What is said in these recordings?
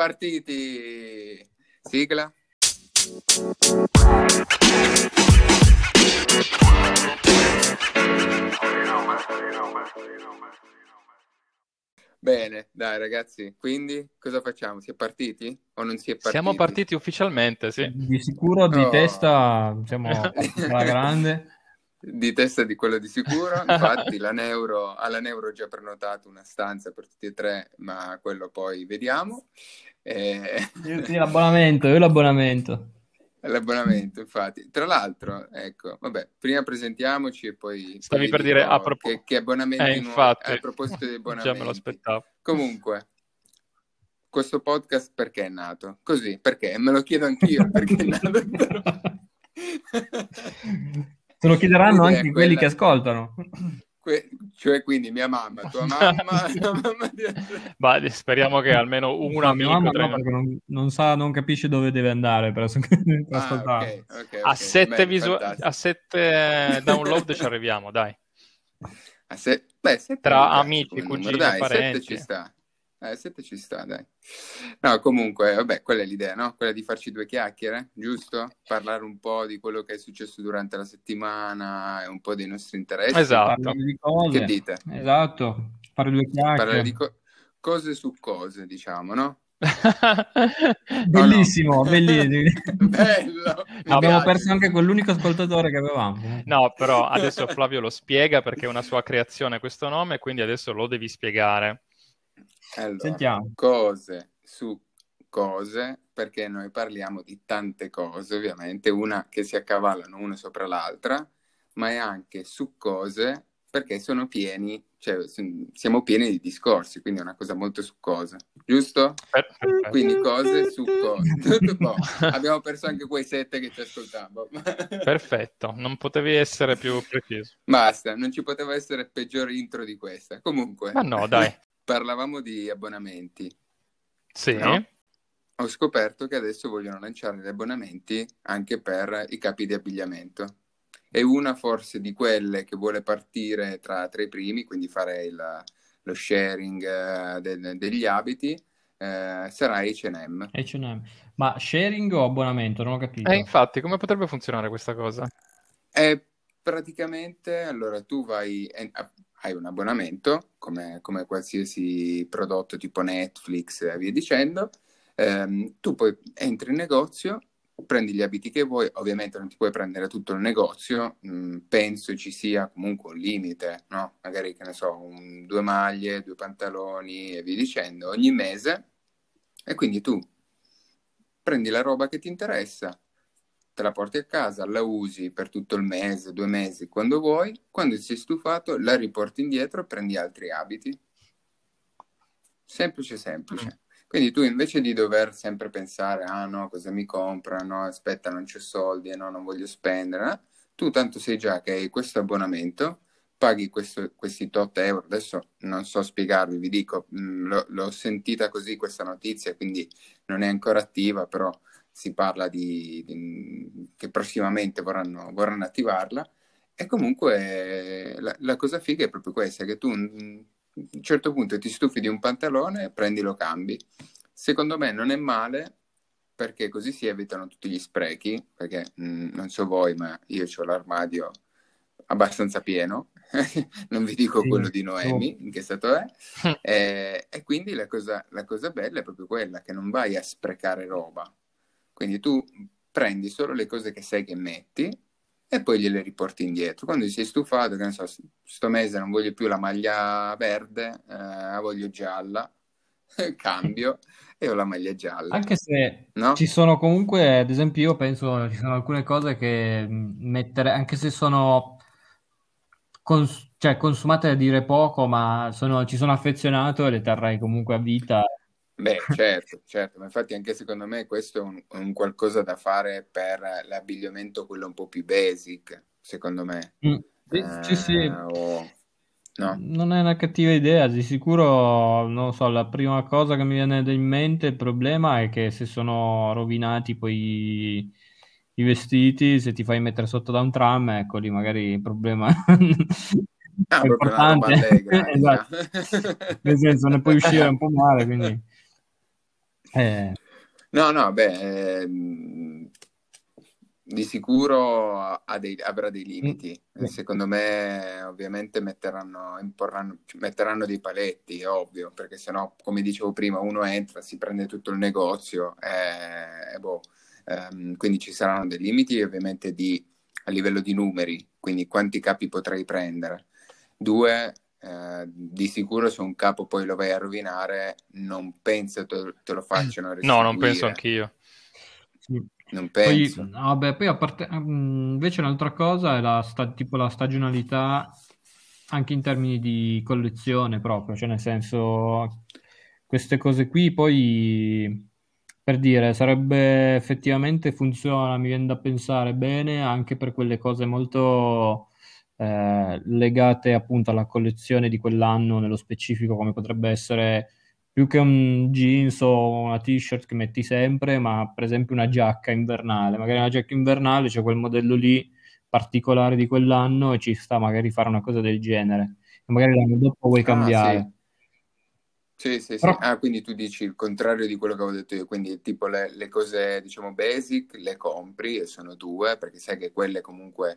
partiti. Sigla. Bene, dai ragazzi, quindi cosa facciamo? Si è partiti o non si è partiti? Siamo partiti ufficialmente, sì. Di sicuro di Oh. testa siamo alla grande. Di testa di quello di sicuro, infatti la Neuro, alla Neuro ho già prenotato una stanza per tutti e tre, ma quello poi vediamo. Eh, Io l'abbonamento, io l'abbonamento. L'abbonamento, infatti. Tra l'altro, ecco, vabbè, prima presentiamoci e poi... Stavi per dire a propo- che, che Eh, nuovi- infatti. a proposito di Già me lo aspettavo. Comunque, questo podcast perché è nato? Così, perché? Me lo chiedo anch'io perché è nato. però. Se lo chiederanno anche è quelli quella- che ascoltano. Que- cioè, quindi mia mamma, tua mamma, la mamma di... Ma speriamo che almeno un No, mia mamma no, non, non sa, non capisce dove deve andare per, per Ah, ascoltare. ok, ok, a sette, visu- a sette download ci arriviamo, dai. A se- beh, sette Tra amici, cugini. Dai, sette parenti. ci sta. Eh, sette ci sta, dai. No, comunque, vabbè, quella è l'idea, no? Quella di farci due chiacchiere, giusto? Parlare un po' di quello che è successo durante la settimana e un po' dei nostri interessi. Esatto. Parlare di cose. Che dite? Esatto, fare due Parlare chiacchiere. di co- cose su cose, diciamo, no? Bellissimo, bellissimo. Bello! mi Abbiamo piace. perso anche quell'unico ascoltatore che avevamo. No, però adesso Flavio lo spiega perché è una sua creazione questo nome, quindi adesso lo devi spiegare. Allora, Sentiamo. cose su cose, perché noi parliamo di tante cose, ovviamente, una che si accavallano una sopra l'altra, ma è anche su cose perché sono pieni, cioè siamo pieni di discorsi, quindi è una cosa molto su cose, giusto? Perfetto. Quindi cose su cose. Boh, abbiamo perso anche quei sette che ci ascoltavamo. Perfetto, non potevi essere più preciso. Basta, non ci poteva essere peggiore intro di questa. Comunque, Ma no, dai. Parlavamo di abbonamenti. Sì, No. Ho scoperto che adesso vogliono lanciare gli abbonamenti anche per i capi di abbigliamento. E una forse di quelle che vuole partire tra, tra i primi, quindi fare il- lo sharing eh, del- degli abiti, eh, sarà H&M. H&M. Ma sharing o abbonamento? Non ho capito. e infatti come potrebbe funzionare questa cosa? E praticamente, allora tu vai, e- hai un abbonamento, come, come qualsiasi prodotto tipo Netflix e via dicendo, Ehm, tu poi entri in negozio, prendi gli abiti che vuoi, ovviamente non ti puoi prendere tutto il negozio, mm, penso ci sia comunque un limite, no? Magari, che ne so, un- due maglie, due pantaloni e via dicendo, ogni mese, e quindi tu prendi la roba che ti interessa, te la porti a casa, la usi per tutto il mese, due mesi, quando vuoi, quando sei stufato la riporti indietro e prendi altri abiti. Semplice, semplice. Quindi tu invece di dover sempre pensare, ah no, cosa mi compra, no, aspetta, non c'è soldi, no, non voglio spendere, eh, tu tanto sai già che hai questo abbonamento, paghi questo- questi tot euro, adesso non so spiegarvi, vi dico, mh, l'ho, l'ho sentita così questa notizia, quindi non è ancora attiva, però si parla di, di- che prossimamente vorranno, vorranno attivarla. E comunque la, la cosa figa è proprio questa, che tu mm, a un certo punto ti stufi di un pantalone, prendi lo cambi. Secondo me non è male perché così si evitano tutti gli sprechi, perché mm, non so voi, ma io ho l'armadio abbastanza pieno, non vi dico Sì, quello di Noemi, in che stato è, e, e quindi la cosa, la cosa bella è proprio quella, che non vai a sprecare roba. Quindi tu prendi solo le cose che sai che metti e poi gliele riporti indietro. Quando sei stufato, che ne so, sto mese non voglio più la maglia verde, eh, la voglio gialla, cambio e ho la maglia gialla. Anche se No? ci sono comunque, ad esempio, io penso ci sono alcune cose che mh, mettere, anche se sono cons- cioè, consumate a dire poco, ma sono- ci sono affezionato e le terrei comunque a vita. Beh, certo, certo, ma infatti anche secondo me questo è un, un qualcosa da fare per l'abbigliamento quello un po' più basic, secondo me. Mm, sì, sì, sì. Eh, o- no? Non è una cattiva idea, di sicuro, non so, la prima cosa che mi viene in mente, il problema è che se sono rovinati poi i vestiti, se ti fai mettere sotto da un tram, ecco lì magari il problema Ah, è importante. allegra, Esatto. diciamo. Nel senso, ne puoi uscire un po' male, quindi... Eh, No, no, beh, ehm, di sicuro ha dei- avrà dei mm, limiti. Eh, sì. Secondo me, ovviamente, metteranno, imporranno- metteranno dei paletti, ovvio, perché sennò, come dicevo prima, uno entra, si prende tutto il negozio, e, e boh. Ehm, quindi ci saranno dei limiti, ovviamente, di, a livello di numeri, quindi quanti capi potrai prendere. Due, eh, di sicuro se un capo poi lo vai a rovinare, non penso te, te lo facciano No, non penso restituire. anch'io. Sì. Non Poi, penso. no, vabbè, poi a parte, mm, invece un'altra cosa è la, sta- tipo la stagionalità anche in termini di collezione proprio, cioè nel senso queste cose qui poi per dire sarebbe effettivamente funziona, mi viene da pensare bene anche per quelle cose molto eh, legate appunto alla collezione di quell'anno nello specifico, come potrebbe essere più che un jeans o una t-shirt che metti sempre, ma per esempio una giacca invernale. Magari una giacca invernale c'è quel modello lì particolare di quell'anno e ci sta magari fare una cosa del genere. E magari l'anno dopo vuoi Ah, cambiare. sì. Sì, sì, sì. Però Ah, quindi tu dici il contrario di quello che avevo detto io, quindi tipo le, le cose, diciamo, basic le compri e sono due, perché sai che quelle comunque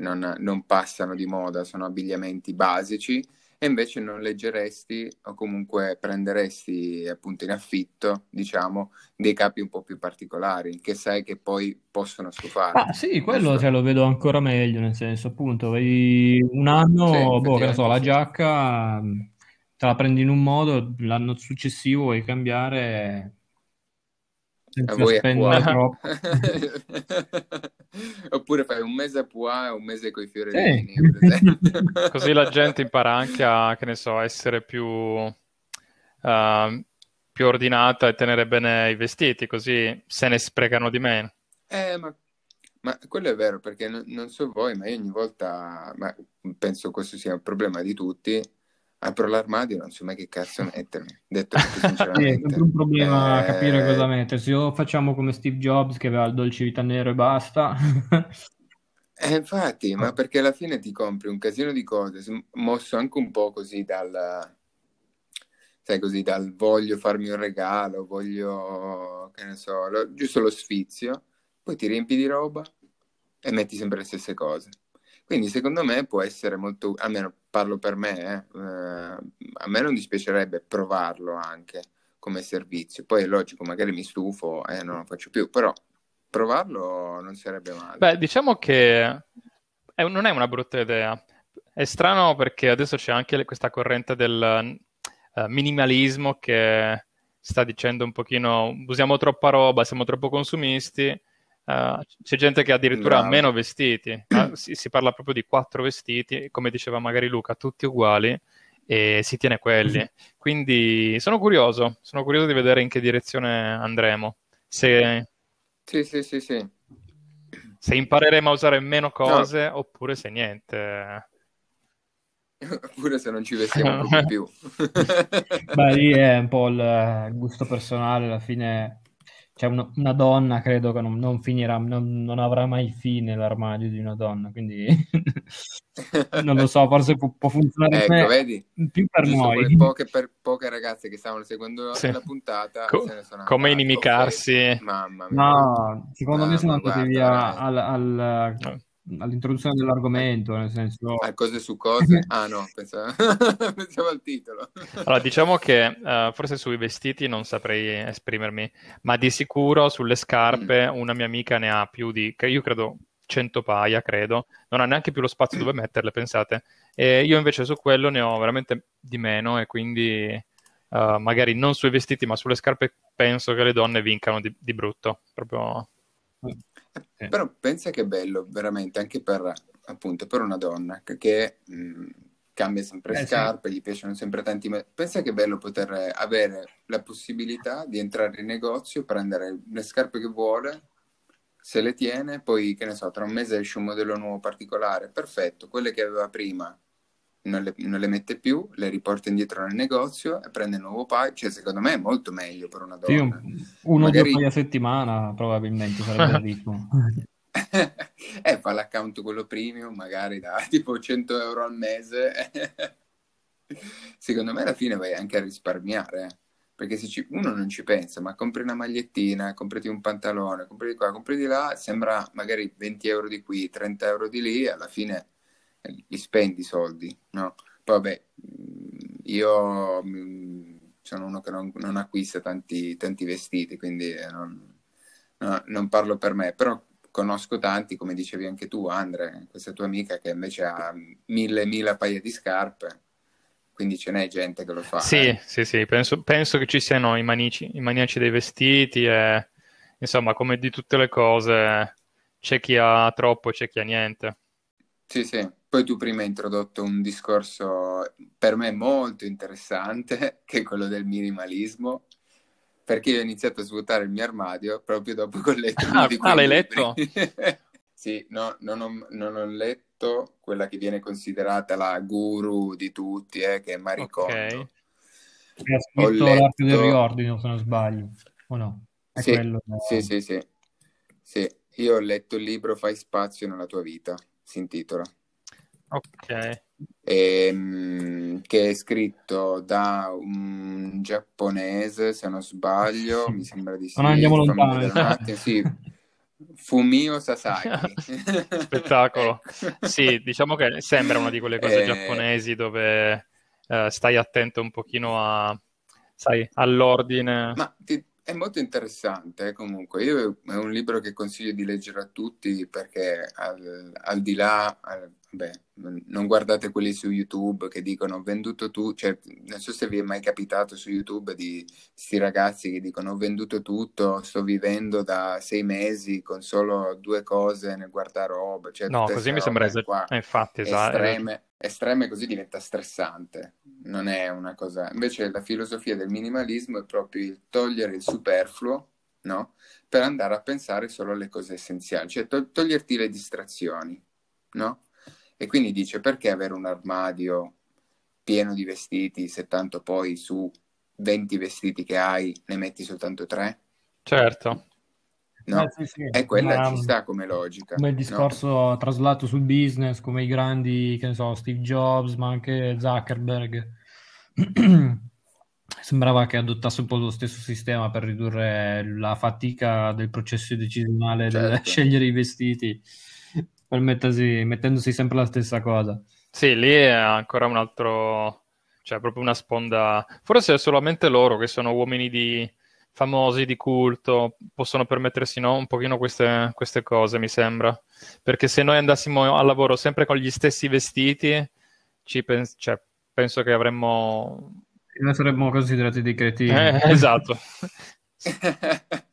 non, non passano di moda, sono abbigliamenti basici, e invece non leggeresti o comunque prenderesti appunto in affitto, diciamo, dei capi un po' più particolari, che sai che poi possono stufarti, Ah, sì, quello cioè, lo vedo ancora meglio, nel senso, appunto, vedi un Sì, anno, boh, che ne so, la sì. giacca mh, te la prendi in un modo, l'anno successivo vuoi cambiare senza a spendere Pua. troppo. Oppure fai un mese a Pua e un mese con i Sì. fiorellini, per esempio. Così la gente impara anche a, che ne so, essere più, uh, più ordinata e tenere bene i vestiti, così se ne sprecano di meno. Eh, ma, ma quello è vero, perché non, non so voi, ma io ogni volta, ma penso questo sia un problema di tutti, apro l'armadio non so mai che cazzo mettermi, detto Sì, è sempre sinceramente. un problema capire cosa Eh, mettersi. O facciamo come Steve Jobs che aveva il dolce vita nero e basta. eh, infatti, ma perché alla fine ti compri un casino di cose, mosso anche un po' così dal, sai, così dal voglio farmi un regalo, voglio, che ne so, lo- giusto lo sfizio, poi ti riempi di roba e metti sempre le stesse cose. Quindi secondo me può essere molto, almeno parlo per me, eh, eh, a me non dispiacerebbe provarlo anche come servizio. Poi è logico, magari mi stufo e non lo faccio più, però provarlo non sarebbe male. Beh, diciamo che è- non è una brutta idea. È strano perché adesso c'è anche questa corrente del eh, minimalismo che sta dicendo un pochino usiamo troppa roba, siamo troppo consumisti. Eh, c'è gente che addirittura ha Bravo. meno vestiti. Si, si parla proprio di quattro vestiti, come diceva magari Luca, tutti uguali e si tiene quelli. Quindi sono curioso, sono curioso di vedere in che direzione andremo. Se, Sì, sì, sì, sì. se impareremo a usare meno No, cose oppure se niente. oppure se non ci vestiamo proprio più. Beh, lì è un po' il gusto personale, alla fine c'è una, una donna, credo che non, non finirà, non, non avrà mai fine l'armadio di una donna, quindi non lo so, forse può, può funzionare Ecco, vedi? più per Giusto noi. poche, per, poche ragazze che stavano seguendo Sì. la puntata Co- se ne sono come inimicarsi. Mamma mia. No, secondo me No, sono andati guarda, via veramente. al- al- No. All'introduzione dell'argomento, nel senso... A cose su cose? Ah no, pensavo, pensavo al titolo. Allora, diciamo che eh, forse sui vestiti non saprei esprimermi, ma di sicuro sulle scarpe una mia amica ne ha più di, che io credo, 100 paia, credo. Non ha neanche più lo spazio dove metterle, pensate. E io invece su quello ne ho veramente di meno e quindi eh, magari non sui vestiti, ma sulle scarpe penso che le donne vincano di, di brutto. Proprio... Sì. Però pensa che bello, veramente, anche per, appunto, per una donna che, che, mh, cambia sempre Eh, sì. scarpe, gli piacciono sempre tanti... me- Pensa che bello poter avere la possibilità di entrare in negozio, prendere le scarpe che vuole, se le tiene, poi, che ne so, tra un mese esce un modello nuovo particolare, perfetto, quelle che aveva prima non le, non le mette più, le riporta indietro nel negozio e prende il nuovo paio, cioè secondo me è molto meglio per una Sì, donna. un- uno o Magari- due paia a settimana probabilmente sarebbe il ritmo. eh, fa l'account quello premium, magari da tipo 100 euro al mese. Secondo me alla fine vai anche a risparmiare, eh. perché se ci, uno non ci pensa, ma compri una magliettina, comprati un pantalone, compri di qua, compri di là, sembra magari 20 euro di qui, 30 euro di lì, alla fine li spendi i soldi, no? Poi vabbè, mm, io mm, sono uno che non, non acquista tanti, tanti, vestiti, quindi eh, non, no, non parlo per me, però conosco tanti, come dicevi anche tu, Andre, questa tua amica che invece ha mille, mille paia di scarpe quindi ce n'è gente che lo fa. Sì, eh. sì, sì, penso, penso, che ci siano i, manici, i maniaci dei vestiti e insomma, come di tutte le cose, c'è chi ha troppo e c'è chi ha niente. Sì, sì. Poi tu prima hai introdotto un discorso per me molto interessante, che è quello del minimalismo, perché io ho iniziato a svuotare il mio armadio proprio dopo che ho letto ah, ah l'hai letto? sì, no, non ho, non ho letto quella che viene considerata la guru di tutti, eh, che è Marie Kondo. Okay. Ha scritto letto... l'arte del riordino, se non sbaglio, o no? È sì, quello... sì, sì, sì, sì. Io ho letto il libro Fai spazio nella tua vita, si intitola. Ok. E, ehm, che è scritto da un giapponese, se non sbaglio, mi sembra di sì. Non andiamo lontano. Sì, Fumio Sasaki. Spettacolo. ecco. Sì, diciamo che sembra una di quelle cose eh... giapponesi dove eh, stai attento un pochino a, sai, all'ordine. Ma ti, è molto interessante eh, comunque. Io è un libro che consiglio di leggere a tutti perché al, al di là, al, beh, non guardate quelli su YouTube che dicono ho venduto tu, cioè non so se vi è mai capitato su YouTube di questi ragazzi che dicono ho venduto tutto, sto vivendo da sei mesi con solo due cose nel guardaroba. Cioè no, così mi sembra es- eh, infatti, esatto. estreme, estreme, così diventa stressante, non è una cosa... Invece la filosofia del minimalismo è proprio il togliere il superfluo, no? Per andare a pensare solo alle cose essenziali, cioè to- toglierti le distrazioni, no? E quindi dice perché avere un armadio pieno di vestiti se tanto poi su 20 vestiti che hai ne metti soltanto 3? Certo. No, eh, sì, sì. E quella Ma, ci sta come logica. Come il discorso no? traslato sul business, come i grandi, che ne so, Steve Jobs, ma anche Zuckerberg. Sembrava che adottasse un po' lo stesso sistema per ridurre la fatica del processo decisionale certo. del scegliere i vestiti per mettersi, mettendosi sempre la stessa cosa. Sì, lì è ancora un altro, cioè proprio una sponda. Forse è solamente loro che sono uomini di famosi, di culto, possono permettersi no, un pochino queste, queste cose, mi sembra. Perché se noi andassimo al lavoro sempre con gli stessi vestiti, ci pens- cioè, penso che avremmo... Noi saremmo considerati dei cretini. Eh, esatto.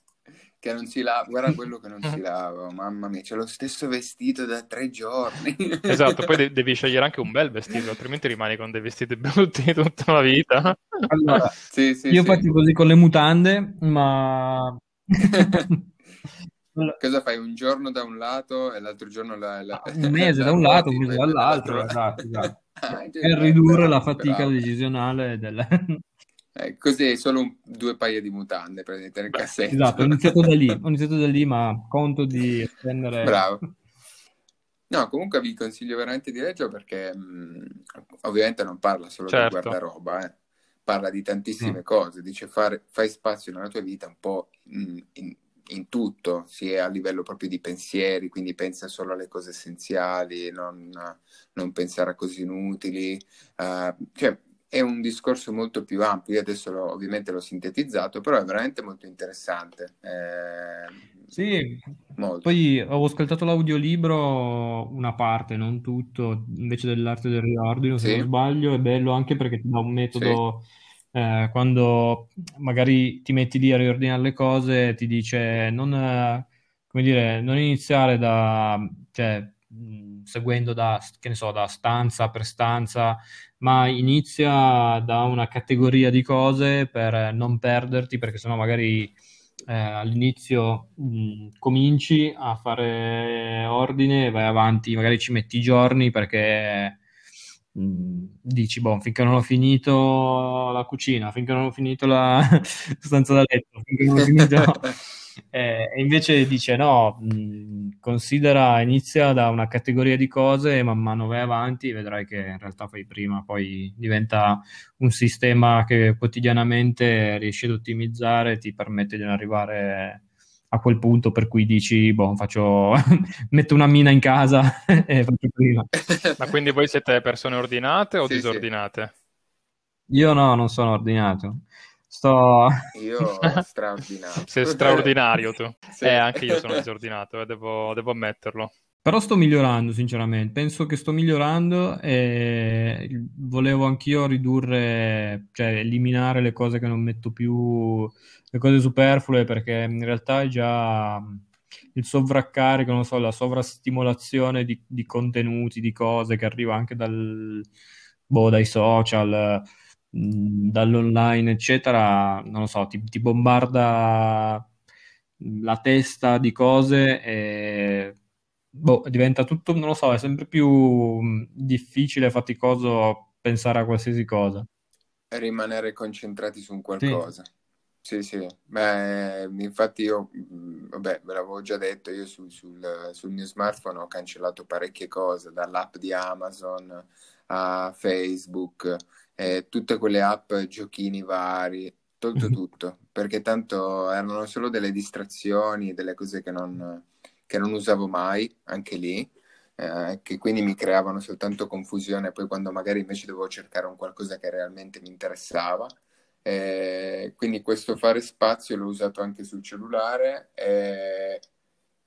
che non si lava, guarda quello che non si lava, mamma mia, c'è lo stesso vestito da tre giorni. esatto, poi de- devi scegliere anche un bel vestito, altrimenti rimani con dei vestiti brutti tutta la vita. Allora, sì, sì, io sì. faccio così con le mutande, ma... Cosa fai? Un giorno da un lato e l'altro giorno la, la... un mese da un lato, un mese dall'altro, esatto, esatto. Ah, per ridurre la fatica bravo. decisionale del... Eh, così solo un, due paia di mutande prendete nel cassetto. Esatto, ho iniziato da lì, ho iniziato da lì, ma conto di spendere... Bravo. No, comunque vi consiglio veramente di leggerlo perché mh, mm, ovviamente non parla solo certo. di guardaroba, eh. parla di tantissime mm. cose, dice fare, fai spazio nella tua vita un po' in, in, in, tutto, sia a livello proprio di pensieri, quindi pensa solo alle cose essenziali, non, non pensare a cose inutili, uh, cioè è un discorso molto più ampio. Io adesso l'ho, ovviamente l'ho sintetizzato, però è veramente molto interessante. Eh, sì, molto. poi ho ascoltato l'audiolibro una parte, non tutto, invece dell'arte del riordino, se sì. non sbaglio, è bello anche perché ti dà un metodo. Sì. Eh, quando magari ti metti lì a riordinare le cose, ti dice non, come dire, non iniziare da, cioè, seguendo da, che ne so, da stanza per stanza, ma inizia da una categoria di cose per non perderti, perché sennò magari eh, all'inizio mh, cominci a fare ordine, vai avanti, magari ci metti giorni perché mh, dici, boh, finché non ho finito la cucina, finché non ho finito la stanza da letto, finché non ho finito... Eh, e invece dice no, mh, considera, inizia da una categoria di cose e man mano vai avanti vedrai che in realtà fai prima, poi diventa un sistema che quotidianamente riesci ad ottimizzare ti permette di arrivare a quel punto per cui dici, boh, faccio, metto una mina in casa e faccio prima. Ma quindi voi siete persone ordinate o sì, disordinate? Sì. Io no, non sono ordinato. Sto... Io straordinario. Sei straordinario tu. Sì. Eh, anche io sono disordinato, eh, devo, devo ammetterlo. Però sto migliorando, sinceramente. Penso che sto migliorando e volevo anch'io ridurre, cioè eliminare le cose che non metto più, le cose superflue, perché in realtà è già il sovraccarico, non so, la sovrastimolazione di, di contenuti, di cose che arriva anche dal, boh, dai social dall'online, eccetera, non lo so, ti, ti, bombarda la testa di cose e boh, diventa tutto, non lo so, è sempre più difficile, faticoso pensare a qualsiasi cosa. Rimanere concentrati su un qualcosa. Sì, sì, sì. Beh, infatti io, vabbè, ve l'avevo già detto, io sul, sul, sul mio smartphone ho cancellato parecchie cose, dall'app di Amazon a Facebook, eh, tutte quelle app, giochini vari, tolto tutto, perché tanto erano solo delle distrazioni, delle cose che non, che non usavo mai, anche lì, eh, che quindi mi creavano soltanto confusione, poi quando magari invece dovevo cercare un qualcosa che realmente mi interessava. Eh, quindi questo fare spazio l'ho usato anche sul cellulare e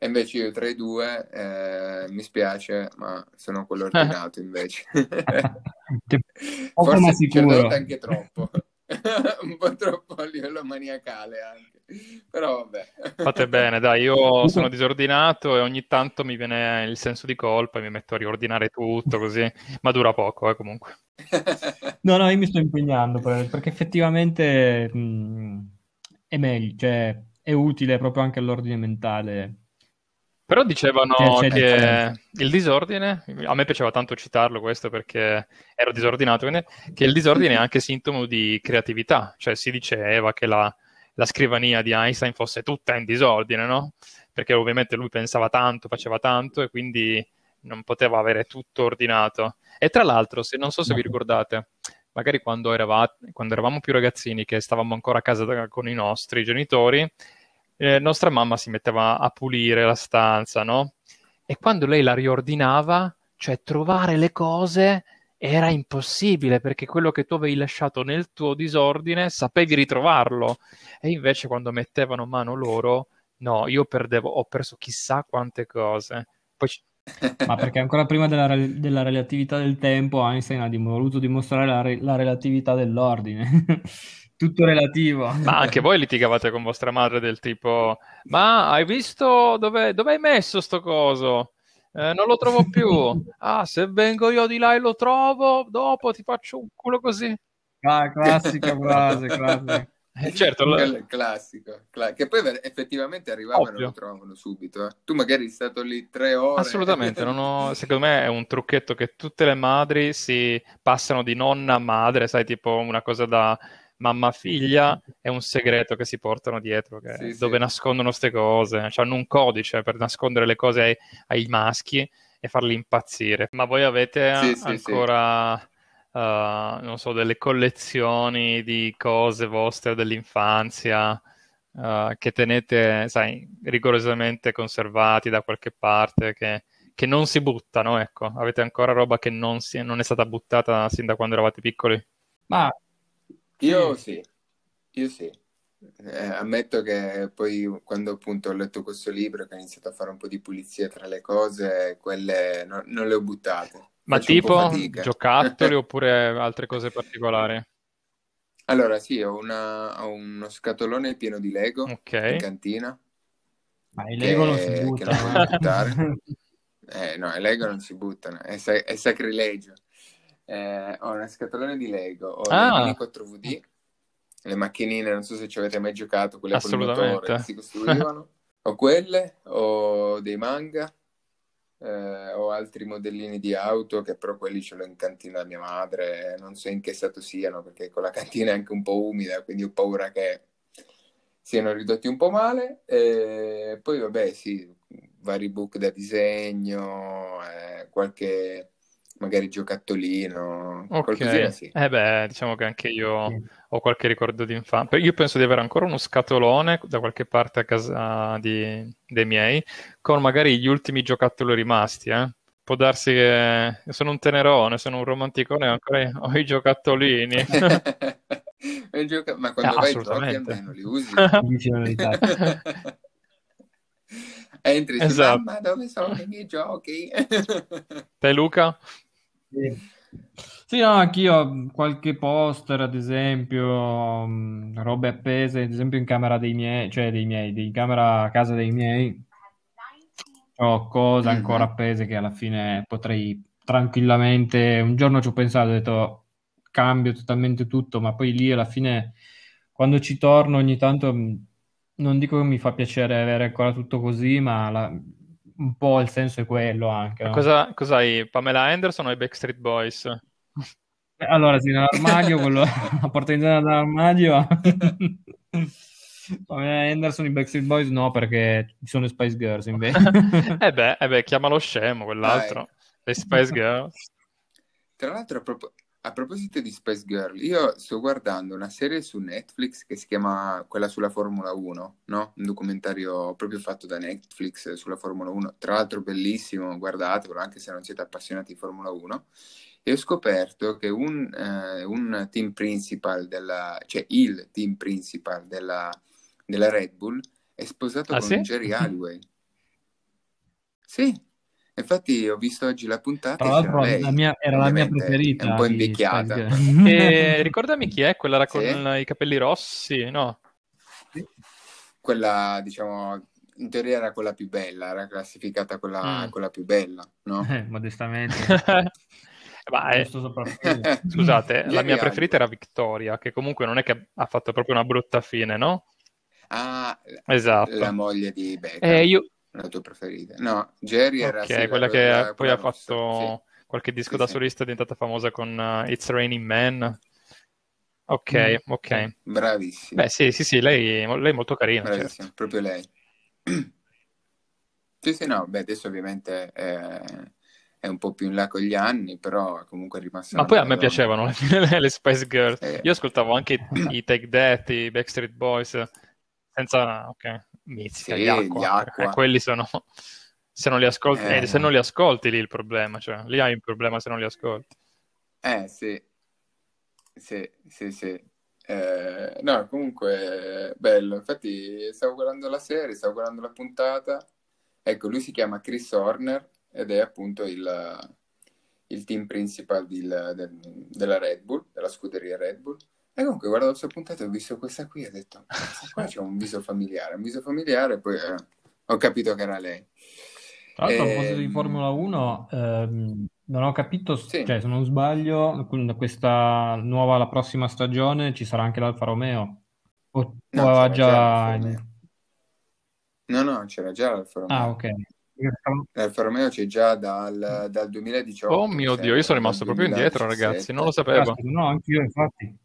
e invece io tra i due, eh, mi spiace, ma sono quello ordinato invece. Forse sicuro. anche troppo. un po' troppo a livello maniacale anche. Però vabbè. Fate bene, dai, io sono disordinato e ogni tanto mi viene il senso di colpa e mi metto a riordinare tutto così, ma dura poco eh, comunque. no, no, io mi sto impegnando perché effettivamente mh, è meglio, cioè è utile proprio anche all'ordine mentale però dicevano che il disordine, a me piaceva tanto citarlo questo perché ero disordinato, quindi, che il disordine è anche sintomo di creatività, cioè si diceva che la, la scrivania di Einstein fosse tutta in disordine, no? Perché ovviamente lui pensava tanto, faceva tanto e quindi non poteva avere tutto ordinato. E tra l'altro, se non so se vi ricordate, magari quando, eravate, quando eravamo più ragazzini, che stavamo ancora a casa con i nostri genitori, eh, nostra mamma si metteva a pulire la stanza, no? E quando lei la riordinava, cioè trovare le cose era impossibile perché quello che tu avevi lasciato nel tuo disordine sapevi ritrovarlo. E invece quando mettevano mano loro, no, io perdevo, ho perso chissà quante cose. Poi ma perché ancora prima della, della, relatività del tempo Einstein ha voluto dimostrare la, re- la relatività dell'ordine. tutto relativo. Ma anche voi litigavate con vostra madre del tipo, ma hai visto dove, dove hai messo sto coso? Eh, non lo trovo più. Ah, se vengo io di là e lo trovo, dopo ti faccio un culo così. Ah, classica frase, classica. Eh, certo, lo... classico, cla- che poi effettivamente arrivavano Ovvio. e lo trovavano subito. Eh. Tu magari sei stato lì tre ore. Assolutamente, ho... secondo me è un trucchetto che tutte le madri si passano di nonna a madre, sai, tipo una cosa da mamma-figlia è un segreto che si portano dietro, sì, dove sì. nascondono queste cose, cioè hanno un codice per nascondere le cose ai, ai maschi e farli impazzire. Ma voi avete sì, ancora, uh, non so, delle collezioni di cose vostre dell'infanzia uh, che tenete, sai, rigorosamente conservati da qualche parte, che, che non si buttano, ecco. Avete ancora roba che non, si, non è stata buttata sin da quando eravate piccoli? Ma io sì, io sì. Eh, ammetto che poi quando appunto ho letto questo libro che ho iniziato a fare un po' di pulizia tra le cose, quelle no- non le ho buttate. Ma Faccio tipo giocattoli oppure altre cose particolari? Allora, sì, ho, una- ho uno scatolone pieno di Lego in Ok. cantina Ma i Lego non si buttano, eh. buttare. Eh, no, i Lego non si buttano, è, sa- è sacrilegio. Eh, ho una scatolone di Lego, ho ah. le mini 4VD, le macchinine, non so se ci avete mai giocato, quelle con il motore che si costruivano. ho quelle, ho dei manga, eh, ho altri modellini di auto che però quelli ce l'ho in cantina da mia madre, non so in che stato siano perché con la cantina è anche un po' umida, quindi ho paura che siano ridotti un po' male. E poi, vabbè, sì, vari book da disegno, eh, qualche magari giocattolino, Ok, qualcosina sì. eh beh, diciamo che anche io Sì. ho qualche ricordo di infanzia. Io penso di avere ancora uno scatolone da qualche parte a casa di- dei miei, con magari gli ultimi giocattoli rimasti, eh. Può darsi che sono un tenerone, sono un romanticone, ancora ho i giocattolini. Gioca- Ma quando vai giochi almeno li usi. Entri e dici, Esatto. mamma, dove sono i miei giochi? Te Luca? Sì. Sì, no, anch'io qualche poster, ad esempio, mh, robe appese, ad esempio in camera dei miei, cioè dei miei, di camera a casa dei miei, ho cose ancora Mhm. appese che alla fine potrei tranquillamente, un giorno ci ho pensato, ho detto cambio totalmente tutto, ma poi lì alla fine, quando ci torno ogni tanto, mh, non dico che mi fa piacere avere ancora tutto così, ma la- un po' il senso è quello anche, no? cosa, cos'hai? Pamela Anderson o i Backstreet Boys? Eh, Allora, sì, nell'armadio, quello, la porta in zona dell'armadio. Pamela Anderson, i Backstreet Boys no, perché ci sono le Spice Girls invece. Eh beh, eh beh, chiamalo scemo quell'altro. ecco. Le Spice Girls. Tra l'altro, propos- a proposito di Space Girl, io sto guardando una serie su Netflix che si chiama quella sulla Formula 1, no? Un documentario proprio fatto da Netflix sulla Formula 1. Tra l'altro bellissimo, guardatelo anche se non siete appassionati di Formula 1. E ho scoperto che un, eh, un team principal della, cioè il team principal della, della Red Bull è sposato Ah con sì? Jerry Halliway. Sì, infatti ho visto oggi la puntata Tra l'altro la lei. mia- era la mia preferita un po' invecchiata. E ricordami chi è quella con Sì? i capelli rossi? No. Quella, diciamo, in teoria era quella più bella, era classificata quella, Mm. quella più bella, no? Eh, modestamente, Ma è-. Scusate, la mia preferita era Victoria, che comunque non è che ha fatto proprio una brutta fine, no? Ah, Esatto. la moglie di Beckham, Eh, io... la tua preferita. No, Jerry era Ok, sì, la- quella che la- poi ha fatto qualche disco Sì, da sì. solista, è diventata famosa con uh, It's Raining Men. Ok, Mm. ok. sì. Bravissima, Beh, sì, sì, sì, lei, lei è molto carina, certo. bravissima, proprio lei. Sì, sì, no, beh, adesso ovviamente è, un po' più in là con gli anni, però comunque è rimasta Ma poi a me donna. piacevano le, le Spice Girls. Eh. Io ascoltavo anche i, i Take That, i Backstreet Boys, senza... Ok, Mizzica, Sì, gli Aqua. gli Aqua. Eh, quelli sono... Se non li ascolti, Eh. eh, se non li ascolti lì il problema, cioè lì hai un problema se non li ascolti. Eh, sì, sì, sì, sì. Eh, no, comunque, bello. Infatti, stavo guardando la serie, stavo guardando la puntata. Ecco, lui si chiama Chris Horner ed è appunto il, il team principal del- della Red Bull, della scuderia Red Bull. E comunque, guardavo questa puntata e ho visto questa qui e ho detto, "Questa qua c'è un viso familiare, un viso familiare, e poi eh, ho capito che era lei. Tra l'altro, a proposito di Ehm, Formula 1, ehm, non ho capito, Sì. cioè se non sbaglio, questa nuova, la prossima stagione ci sarà anche l'Alfa Romeo. O, No, aveva già già... No, no, c'era già l'Alfa Romeo. Ah, ok. L'Alfa Romeo c'è già dal, dal 2018, Oh mi mio Dio, io sono rimasto proprio indietro, 2017. ragazzi, non lo sapevo. Caspita, no, anch'io infatti.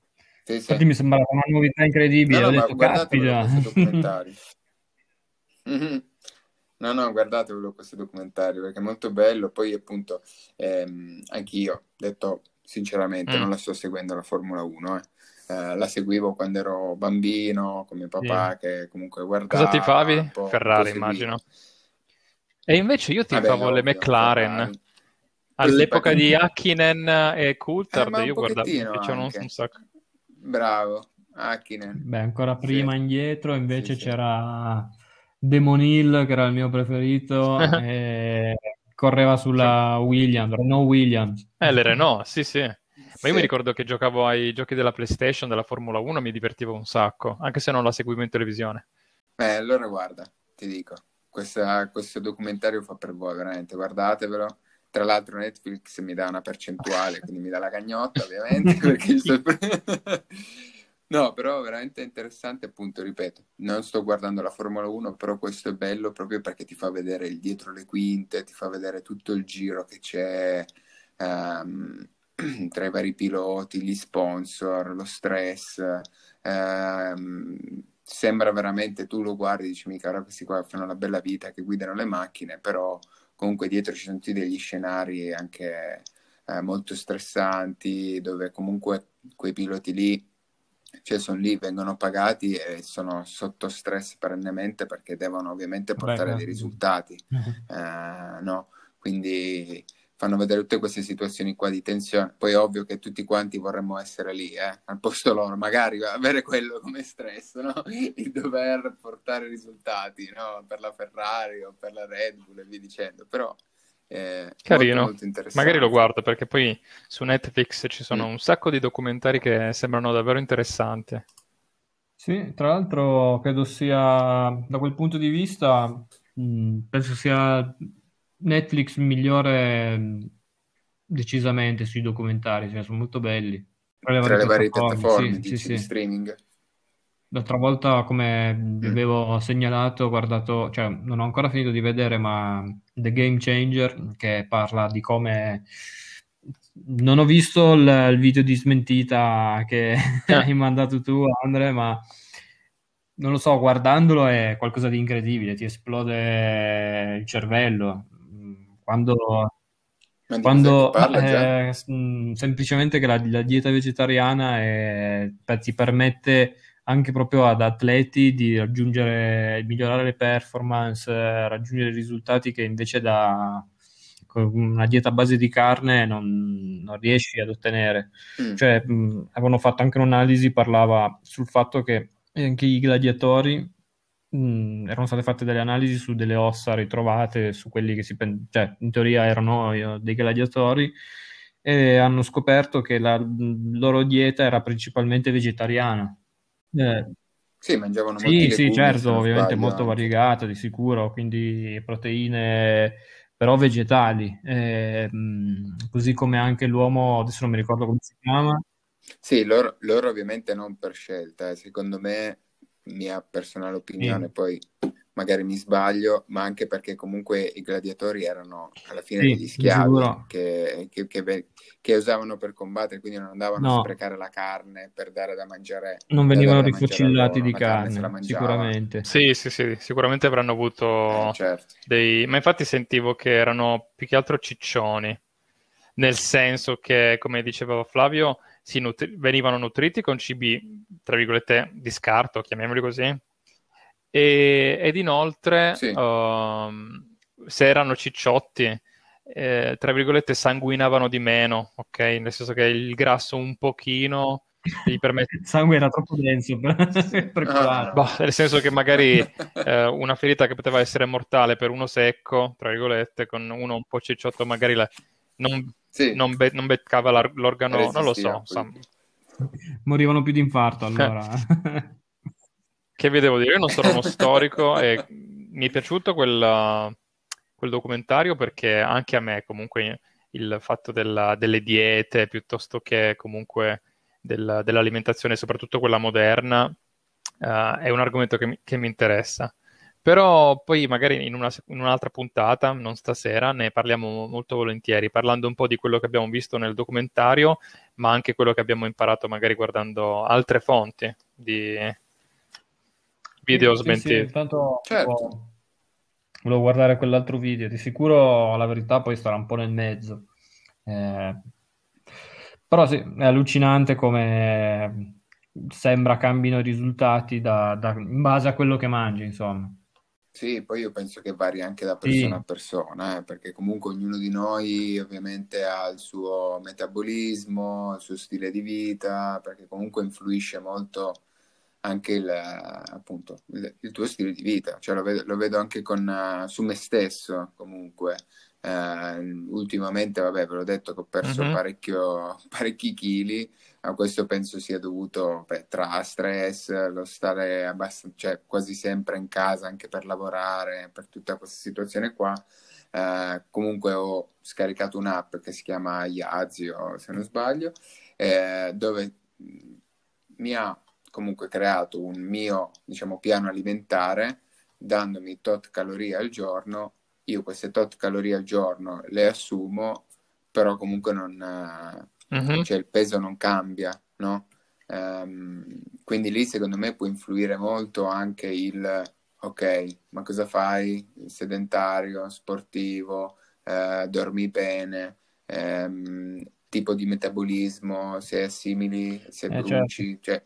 Sì, sì. Infatti mi sembrava una novità incredibile. No, no, Ho ma detto, caspita. Mhm. No, no, guardatevelo questo documentario perché è molto bello. Poi, appunto, ehm, anch'io, ho detto sinceramente, Mm. non la sto seguendo la Formula 1. eh. Eh, la seguivo quando ero bambino con mio papà, che comunque guardava. Cosa un po' Ferrari, immagino. E invece io Vabbè, tifavo le McLaren. Ferrari. All'epoca di. Hakkinen e Coulthard, Eh, io guardavo, un sacco. Bravo, Hakkinen. Beh, ancora Sì. prima indietro invece Sì, sì. c'era Damon Hill che era il mio preferito e correva sulla Williams, Renault Williams. Eh, le Renault, sì, sì. Ma io Sì. mi ricordo che giocavo ai giochi della PlayStation, della Formula 1, mi divertivo un sacco, anche se non la seguivo in televisione. Eh, allora guarda, ti dico, questa- questo documentario fa per voi, veramente, guardatevelo. Tra l'altro Netflix mi dà una percentuale, quindi mi dà la cagnotta, ovviamente, perché sto... No, però veramente interessante, appunto, ripeto, non sto guardando la Formula 1, però questo è bello proprio perché ti fa vedere il dietro le quinte, ti fa vedere tutto il giro che c'è ehm, tra i vari piloti, gli sponsor, lo stress, ehm, sembra veramente, tu lo guardi e dici, mica, ora questi qua fanno una bella vita, che guidano le macchine, però comunque dietro ci sono tutti degli scenari anche eh, molto stressanti, dove comunque quei piloti lì, cioè sono lì, vengono pagati e sono sotto stress perennemente perché devono ovviamente portare Beh, dei risultati, uh-huh. no? Quindi fanno vedere tutte queste situazioni qua di tensione. Poi è ovvio che tutti quanti vorremmo essere lì, eh, al posto loro, magari avere quello come stress, no? Il dover portare risultati, no? Per la Ferrari o per la Red Bull e via dicendo. Però eh, Carino, molto, molto magari lo guardo perché poi su Netflix ci sono mm. un sacco di documentari che sembrano davvero interessanti. Sì, tra l'altro credo sia, da quel punto di vista, mh, mm, penso sia Netflix migliore decisamente sui documentari, cioè, sono molto belli. Tra le varie, Tra le varie piattaforme, sì, sì, sì. di streaming. L'altra volta, come vi mm. avevo segnalato, ho guardato, cioè non ho ancora finito di vedere, ma The Game Changer, che parla di come... Non ho visto il, il video di smentita che hai mandato tu, Andre, ma non lo so, guardandolo è qualcosa di incredibile, ti esplode il cervello quando, quando eh, semplicemente che la, la dieta vegetariana è, ti permette anche proprio ad atleti di raggiungere, migliorare le performance, raggiungere risultati che invece da una dieta a base di carne non, non riesci ad ottenere. Mm. Cioè, mh, avevano fatto anche un'analisi, parlava sul fatto che anche i gladiatori mh, erano state fatte delle analisi su delle ossa ritrovate, su quelli che si, cioè, in teoria erano eh, dei gladiatori, e hanno scoperto che la loro dieta era principalmente vegetariana. Eh, sì, mangiavano sì, molti sì, certo, ovviamente sbaglio, molto variegata, di sicuro, quindi proteine però vegetali, eh, così come anche l'uomo, adesso non mi ricordo come si chiama. Sì, loro, loro ovviamente non per scelta, eh. secondo me mia personale opinione, sì. poi magari mi sbaglio, ma anche perché comunque i gladiatori erano alla fine sì, degli schiavi che, che, che, che, usavano per combattere, quindi non andavano no. a sprecare la carne per dare da mangiare. Non venivano rifocillati di carne, carne sicuramente. Sì, sì, sì, sicuramente avranno avuto eh, certo. dei... Ma infatti sentivo che erano più che altro ciccioni, nel senso che, come diceva Flavio, nutri- venivano nutriti con cibi, tra virgolette, di scarto, chiamiamoli così, e, ed inoltre, sì. uh, se erano cicciotti, eh, tra virgolette, sanguinavano di meno, ok? Nel senso che il grasso un pochino gli permette... Il sangue era troppo denso per, per ah, boh, nel senso che magari eh, una ferita che poteva essere mortale per uno secco, tra virgolette, con uno un po' cicciotto magari la... non sì. non, be- non, beccava l'organo, non lo so. Morivano più di infarto allora. che vi devo dire? Io non sono uno storico e mi è piaciuto quel, quel documentario perché anche a me comunque il fatto della, delle diete piuttosto che comunque del, dell'alimentazione, soprattutto quella moderna, uh, è un argomento che mi, che mi interessa. Però poi magari in, una, in, un'altra puntata, non stasera, ne parliamo molto volentieri, parlando un po' di quello che abbiamo visto nel documentario, ma anche quello che abbiamo imparato magari guardando altre fonti di video sì, smentiti. Sì, intanto certo. volevo guardare quell'altro video, di sicuro la verità poi starà un po' nel mezzo. Eh, però sì, è allucinante come sembra cambino i risultati da, da, in base a quello che mangi, insomma. Sì, poi io penso che vari anche da persona sì. a persona, eh, perché comunque ognuno di noi ovviamente ha il suo metabolismo, il suo stile di vita, perché comunque influisce molto anche il, appunto, il, il tuo stile di vita, cioè lo vedo, lo vedo anche con, uh, su me stesso comunque. Uh, ultimamente, vabbè, ve l'ho detto che ho perso parecchio, parecchi chili, ma questo penso sia dovuto beh, tra stress, lo stare abbastanza, cioè, quasi sempre in casa anche per lavorare, per tutta questa situazione qua. Uh, comunque ho scaricato un'app che si chiama Yazio, se non sbaglio, eh, dove mi ha comunque creato un mio, diciamo, piano alimentare dandomi tot calorie al giorno io queste tot calorie al giorno le assumo, però comunque non, uh-huh. cioè il peso non cambia, no? Um, quindi lì secondo me può influire molto anche il ok, ma cosa fai? Sedentario, sportivo, eh, dormi bene, ehm, tipo di metabolismo, se assimili, se Eh, bruci, certo. cioè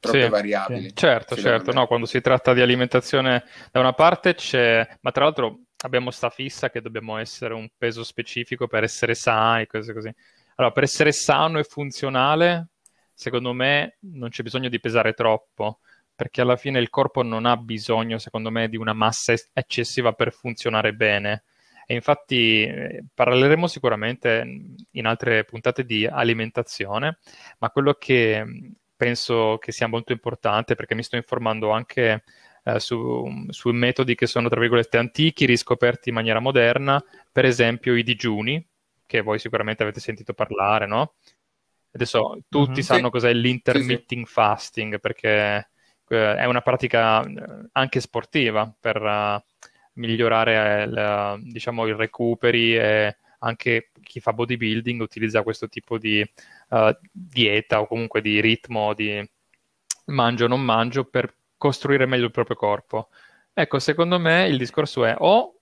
troppe Sì, variabili, certo, secondo certo. me. No, quando si tratta di alimentazione da una parte c'è, ma tra l'altro abbiamo sta fissa che dobbiamo essere un peso specifico per essere sani, cose così. Allora, per essere sano e funzionale, secondo me non c'è bisogno di pesare troppo, perché alla fine il corpo non ha bisogno, secondo me, di una massa es- eccessiva per funzionare bene. E infatti eh, parleremo sicuramente in altre puntate di alimentazione, ma quello che mh, penso che sia molto importante, perché mi sto informando anche eh, su, sui metodi che sono, tra virgolette, antichi, riscoperti in maniera moderna, per esempio i digiuni, che voi sicuramente avete sentito parlare, no? Adesso tutti Mhm. sanno Sì, cos'è sì, sì. fasting, perché eh, è una pratica eh, anche sportiva per eh, migliorare il, diciamo, i recuperi e anche chi fa bodybuilding utilizza questo tipo di eh, dieta o comunque di ritmo di mangio o non mangio per costruire meglio il proprio corpo. Ecco, secondo me il discorso è o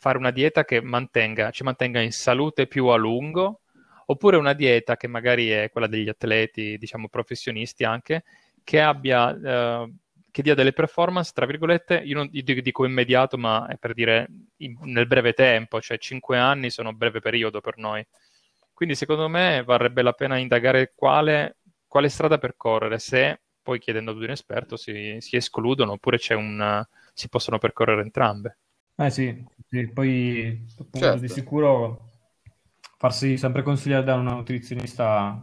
fare una dieta che mantenga, ci mantenga in salute più a lungo, oppure una dieta che magari è quella degli atleti, diciamo professionisti anche, che abbia, eh, che dia delle performance, tra virgolette, io non io dico immediato, ma è per dire in- nel breve tempo, cioè 5 anni sono un breve periodo per noi. Quindi secondo me varrebbe la pena indagare quale, quale strada percorrere, se poi chiedendo ad un esperto si, si escludono oppure c'è un, si possono percorrere entrambe. Eh sì, sì, poi appunto di Certo. sicuro farsi sempre consigliare da una nutrizionista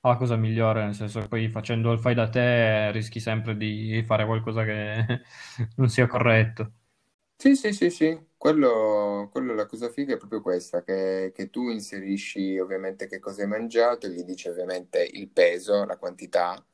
è la cosa migliore, nel senso che poi facendo il fai da te rischi sempre di fare qualcosa che non sia corretto. Sì, sì, sì, sì, quello, quello la cosa figa è proprio questa, che, che tu inserisci ovviamente che cosa hai mangiato, gli dici ovviamente il peso, la quantità,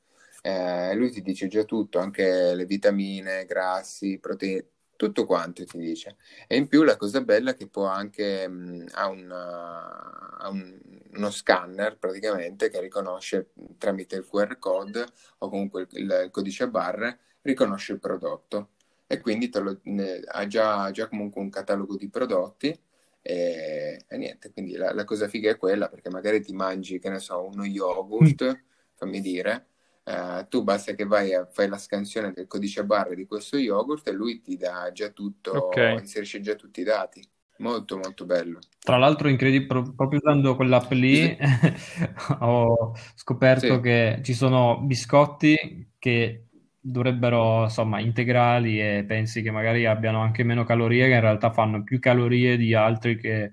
eh, lui ti dice già tutto, anche le vitamine, grassi, proteine, tutto quanto ti dice. E in più la cosa bella è che può anche, mh, ha una- ha un- uno scanner praticamente che riconosce tramite il QR code o comunque il, il codice a barre, riconosce il prodotto e quindi lo- ne- ha già, già comunque un catalogo di prodotti e, e niente, quindi la, la cosa figa è quella perché magari ti mangi, che ne so, uno yogurt, fammi dire, eh, tu basta che vai a fai la scansione del codice a barre di questo yogurt e lui ti dà già tutto, Ok. inserisce già tutti i dati. Molto molto bello. Tra l'altro, incredibile, pro- proprio usando quell'app lì, ho scoperto Sì. che ci sono biscotti che dovrebbero, insomma, integrali e pensi che magari abbiano anche meno calorie, che in realtà fanno più calorie di altri che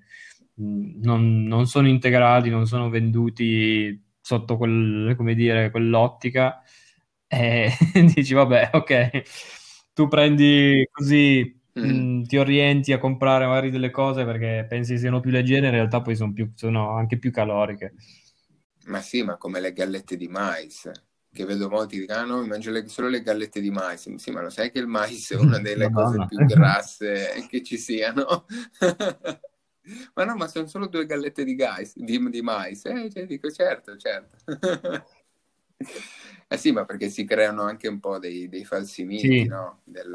mh, non, non sono integrali, non sono venduti sotto quel, come dire, quell'ottica. E dici, vabbè, ok, tu prendi così Mm. mh, ti orienti a comprare magari delle cose perché pensi siano più leggere, in realtà poi sono, più, sono anche più caloriche. Ma sì, ma come le gallette di mais, che vedo molti dicono, ah no, mi mangio le- solo le gallette di mais. Sì, ma lo sai che il mais è una delle cose più grasse che ci siano? Ma no, ma sono solo due gallette di, gais- di, di mais. Eh, cioè, dico, certo, certo. Eh sì, ma perché si creano anche un po' dei, dei falsi miti, Sì. no? Del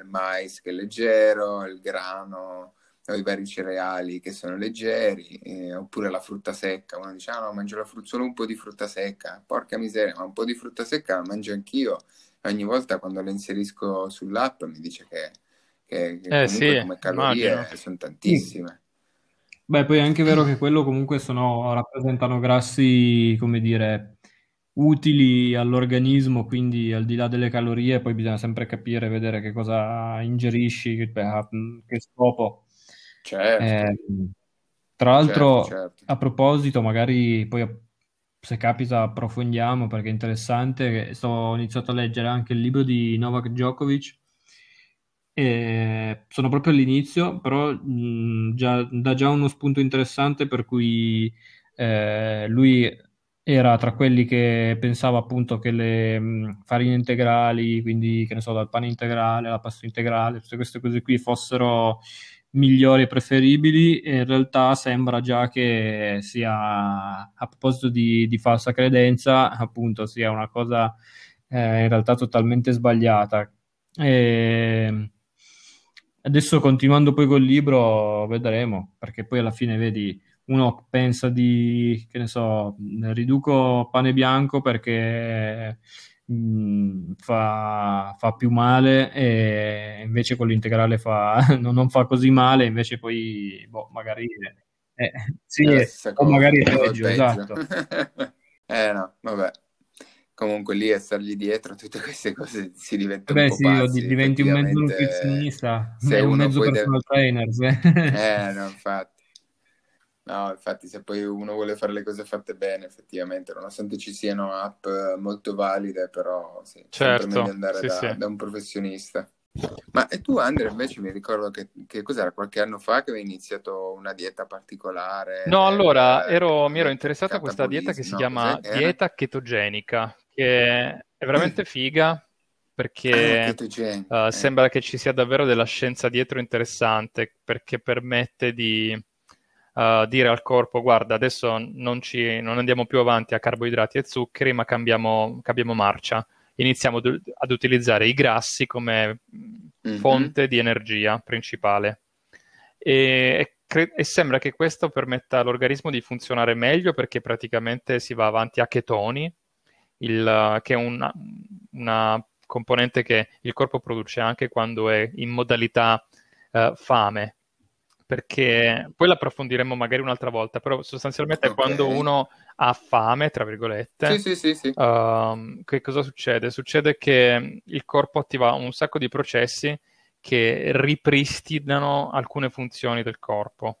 il mais che è leggero, il grano, o i vari cereali che sono leggeri, eh, oppure la frutta secca. Uno dice, ah no, mangio la frutta, solo un po' di frutta secca. Porca miseria, ma un po' di frutta secca la mangio anch'io. Ogni volta quando la inserisco sull'app mi dice che, che- che Eh comunque sì, come calorie immagino. sono tantissime. Beh, poi è anche vero che quello comunque sono, rappresentano grassi, come dire, utili all'organismo, quindi al di là delle calorie, poi bisogna sempre capire, vedere che cosa ingerisci, che, che scopo. Certo, Eh, tra certo, l'altro, certo. a proposito, magari poi se capita approfondiamo perché è interessante. Sto, ho iniziato a leggere anche il libro di Novak Djokovic. E sono proprio all'inizio, però mh, già- dà già uno spunto interessante per cui eh, lui era tra quelli che pensava appunto che le mh, farine integrali, quindi che ne so, dal pane integrale alla pasta integrale, tutte queste cose qui fossero migliori e preferibili e in realtà sembra già che sia, a proposito di, di falsa credenza, appunto sia una cosa eh, in realtà totalmente sbagliata. E adesso continuando poi col libro vedremo, perché poi alla fine vedi uno pensa di, che ne so, riduco pane bianco perché mh, mm, fa, fa, più male e invece con l'integrale fa, non, non, fa così male, invece poi boh, magari... Eh, sì, o magari è peggio, esatto. eh no, vabbè. Comunque lì a stargli dietro tutte queste cose si diventa Beh, un po' sì, pazzi, diventi un mezzo nutrizionista, se un mezzo personal deve... trainer. eh, no, infatti. No, infatti, se poi uno vuole fare le cose fatte bene, effettivamente, nonostante ci siano app molto valide, però sì, certo, sempre meglio andare sì, da, sì. da, un professionista. Ma e tu, Andrea, invece mi ricordo che, che cos'era qualche anno fa che avevi iniziato una dieta particolare? No, allora eh, ero, mi ero interessato a questa dieta che si no, chiama cos'è? Dieta chetogenica, che è veramente figa perché uh, sembra che ci sia davvero della scienza dietro interessante, perché permette di uh, dire al corpo, guarda, adesso non, ci, non andiamo più avanti a carboidrati e zuccheri, ma cambiamo, cambiamo marcia. Iniziamo ad, ad utilizzare i grassi come Mhm. fonte di energia principale. E, e cre- e sembra che questo permetta all'organismo di funzionare meglio perché praticamente si va avanti a chetoni, il- che è una, una componente che il corpo produce anche quando è in modalità eh, fame, perché poi l'approfondiremo magari un'altra volta, però sostanzialmente Ok. quando uno ha fame, tra virgolette, Sì, sì, sì. Um, che cosa succede? Succede che il corpo attiva un sacco di processi che ripristinano alcune funzioni del corpo.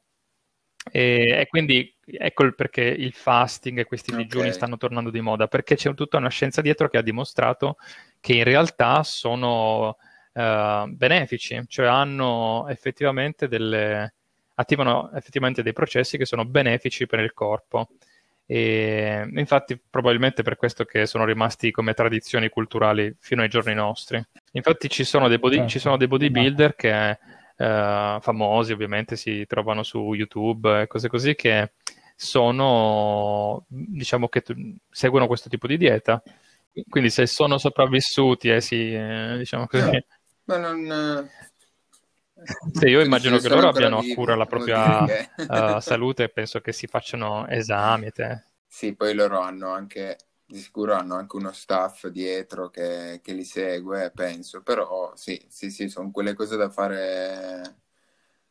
E, e quindi ecco il perché il fasting e questi digiuni Ok. stanno tornando di moda, perché c'è tutta una scienza dietro che ha dimostrato che in realtà sono eh, benefici, cioè hanno effettivamente delle, attivano effettivamente dei processi che sono benefici per il corpo. E infatti, probabilmente per questo che sono rimasti come tradizioni culturali fino ai giorni nostri. Infatti, ci sono dei, body- ci sono dei bodybuilder che eh, famosi, ovviamente, si trovano su YouTube e cose così che sono, diciamo che tu- seguono questo tipo di dieta. Quindi, se sono sopravvissuti e si, eh, diciamo così, Ma non... sì, io immagino che loro abbiano a cura la propria eh, salute e penso che si facciano esami. te. Sì, poi loro hanno anche, di sicuro hanno anche uno staff dietro che, che li segue, penso, però sì, sì, sì, sono quelle cose da fare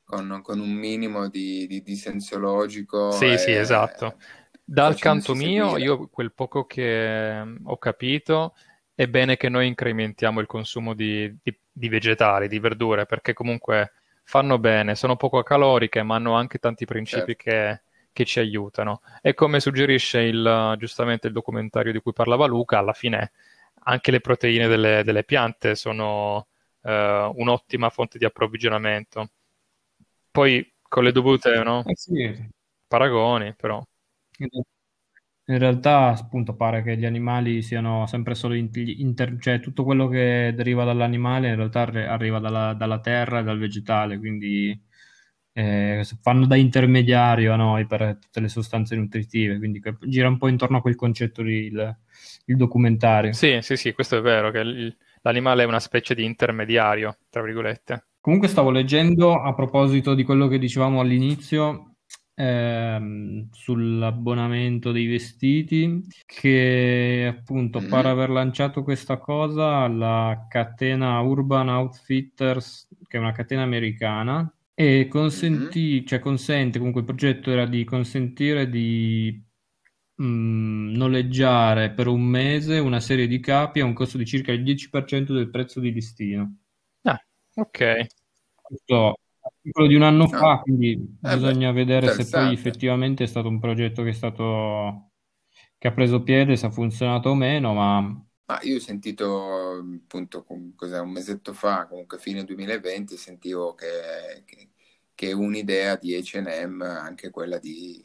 con, con un minimo di, di, di senso logico Sì, sì, e esatto. Dal canto mio, seguire. io quel poco che mm, ho capito, è bene che noi incrementiamo il consumo di, di- di vegetali, di verdure, perché comunque fanno bene, sono poco caloriche, ma hanno anche tanti principi Certo, che, che ci aiutano. E come suggerisce il, giustamente il documentario di cui parlava Luca, alla fine anche le proteine delle, delle piante sono eh, un'ottima fonte di approvvigionamento. Poi con le dovute, no, Eh sì, paragoni, però. in realtà appunto pare che gli animali siano sempre solo in- inter- cioè tutto quello che deriva dall'animale in realtà arri- arriva dalla, dalla terra e dal vegetale, quindi eh, fanno da intermediario a noi per tutte le sostanze nutritive, quindi gira un po' intorno a quel concetto lì il, il documentario. Sì, sì, sì, questo è vero, che il- l'animale è una specie di intermediario, tra virgolette. Comunque stavo leggendo a proposito di quello che dicevamo all'inizio ehm, sull'abbonamento dei vestiti, che appunto pare Mhm. aver lanciato questa cosa la catena Urban Outfitters, che è una catena americana, e consentì, cioè consente, comunque il progetto era di consentire di mm, noleggiare per un mese una serie di capi a un costo di circa il 10% del prezzo di listino. Ah, ok. Questo articolo di un anno Ah, fa, quindi eh beh, bisogna vedere se poi effettivamente è stato un progetto che è stato che ha preso piede, se ha funzionato o meno, ma Ma io ho sentito appunto un mesetto fa, comunque fine 2020, sentivo che, che, che un'idea di H&M anche quella di,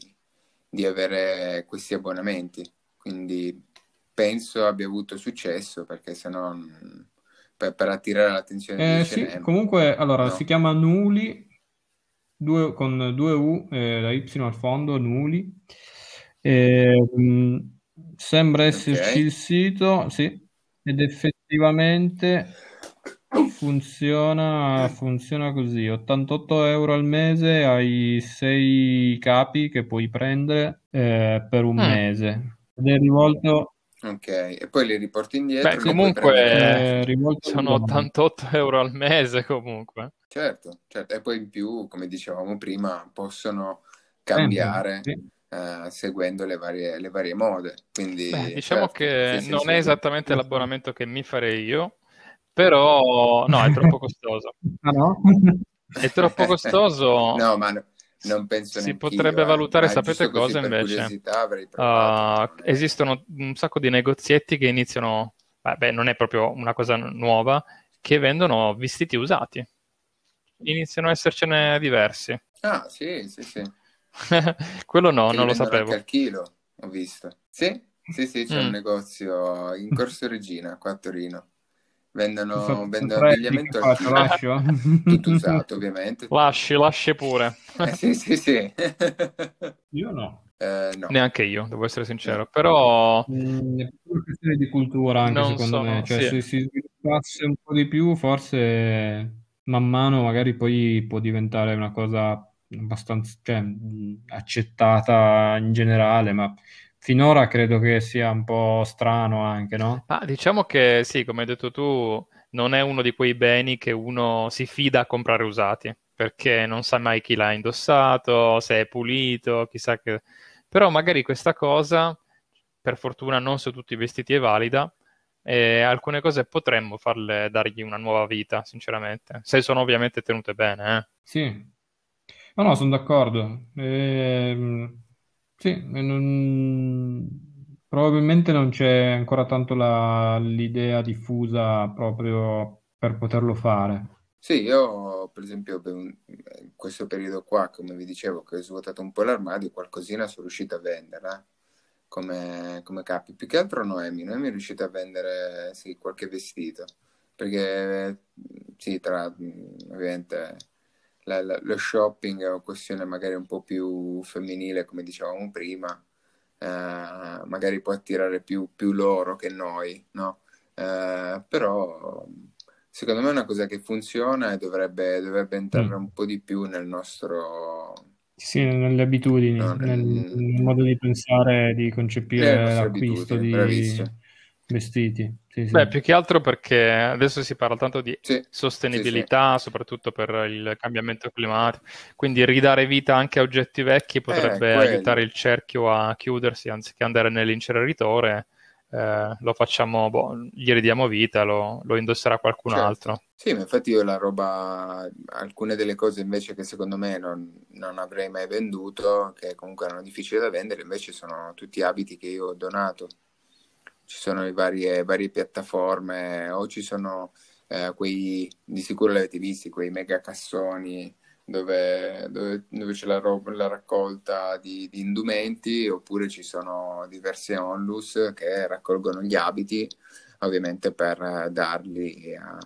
di avere questi abbonamenti. Quindi penso abbia avuto successo perché se no mm, per, per attirare l'attenzione di Eh, sì, H&M, comunque allora si no? chiama Nuli due, con due U, eh, la Y al fondo, Nuli. Eh, mh, sembra esserci Ok. il sito, sì, ed effettivamente funziona, funziona così. 88 euro al mese hai 6 capi che puoi prendere eh, per un Mm. mese. Ed è rivolto, Ok, e poi li riporti indietro Beh, li puoi comunque prendere. è rivolto agli sono uomini. 88 euro al mese comunque. Certo, certo. E poi in più, come dicevamo prima, possono Sempre, cambiare sì. Eh, seguendo le varie, le varie mode. Quindi, Beh, diciamo certo, che sì, sì, non sì. è esattamente l'abbonamento che mi farei io, però no, è troppo costoso. Ah no? È troppo costoso. No, ma no- non penso Si potrebbe eh. valutare, Ma sapete cosa invece? Uh, esistono un sacco di negozietti che iniziano, vabbè, non è proprio una cosa nuova, che vendono vestiti usati. Iniziano a essercene diversi. Ah, sì, sì, sì. Quello no, Che non lo sapevo. anche al chilo, ho visto. Sì, sì, sì, c'è un Mm. negozio in Corso Regina, qua a Torino. Vendono, vendono abbigliamento al chilo. lascio? Tutto usato, ovviamente. Lasci, lasci pure. Eh, sì, sì, sì. Io no. Eh, no. Neanche io, devo essere sincero. Però Mm, è una questione di cultura anche non secondo sono... me, cioè Sì. se si sviluppasse un po' di più forse man mano magari poi può diventare una cosa abbastanza, cioè, accettata in generale, ma finora credo che sia un po' strano anche, no? Ah, diciamo che sì, come hai detto tu, non è uno di quei beni che uno si fida a comprare usati, perché non sa mai chi l'ha indossato, se è pulito, chissà che... Però magari questa cosa, per fortuna non su tutti i vestiti è valida, e alcune cose potremmo farle, dargli una nuova vita, sinceramente, se sono ovviamente tenute bene, eh. Sì, no, no, sono d'accordo. Ehm, sì, non- probabilmente non c'è ancora tanto la- l'idea diffusa proprio per poterlo fare. Sì, io per esempio in questo periodo qua, come vi dicevo, che ho svuotato un po' l'armadio, qualcosina sono riuscito a vendere, eh, come, come capi. Più che altro Noemi, Noemi è riuscita a vendere sì, qualche vestito, perché sì, tra ovviamente la- la- lo shopping è una questione magari un po' più femminile, come dicevamo prima, eh, magari può attirare più, più loro che noi, no? Eh, però secondo me è una cosa che funziona e dovrebbe, dovrebbe entrare Mm. un po' di più nel nostro, Sì, nelle abitudini, no, nel, nel- modo di pensare, di concepire l'acquisto di bravissimo. Vestiti. Sì, Beh, sì. più che altro perché adesso si parla tanto di Sì, sì, sì. sostenibilità, soprattutto per il cambiamento climatico, quindi ridare vita anche a oggetti vecchi Eh, potrebbe aiutare quello. il cerchio a chiudersi anziché andare nell'inceneritore. eh, lo facciamo, boh, gli ridiamo vita, lo, lo indosserà qualcun Certo. altro. Sì, ma infatti io la roba, alcune delle cose invece che secondo me non, non avrei mai venduto, che comunque erano difficili da vendere, invece sono tutti abiti che io ho donato. Ci sono le varie, varie piattaforme, o ci sono eh, quei, di sicuro li avete visti, quei mega cassoni dove, dove- dove c'è la, roba- la raccolta di, di indumenti, oppure ci sono diverse onlus che raccolgono gli abiti, ovviamente per darli a,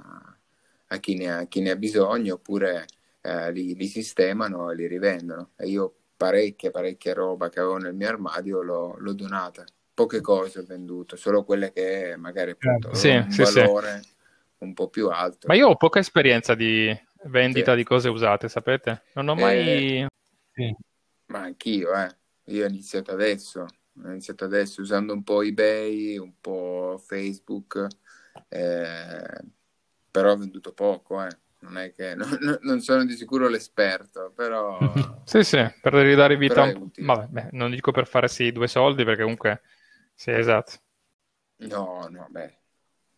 a chi ne ha, chi ne ha bisogno, oppure eh, li, li sistemano e li rivendono. E io parecchia, parecchia roba che avevo nel mio armadio l'ho, l'ho donata. Poche cose ho venduto, solo quelle che magari appunto Certo. Sì, avevano un sì, sì. valore un po' più alto. Ma io ho poca esperienza di vendita Sì. di cose usate, sapete? Non ho Eh, mai... Sì. Ma anch'io, eh. Io ho iniziato adesso, ho iniziato adesso usando un po' eBay, un po' Facebook, eh, però ho venduto poco, eh. Non è che non, non sono di sicuro l'esperto, però Sì, sì, per ridare vita un... Vabbè, beh, non dico per farsi due soldi, perché comunque... Sì, esatto. no, no, beh,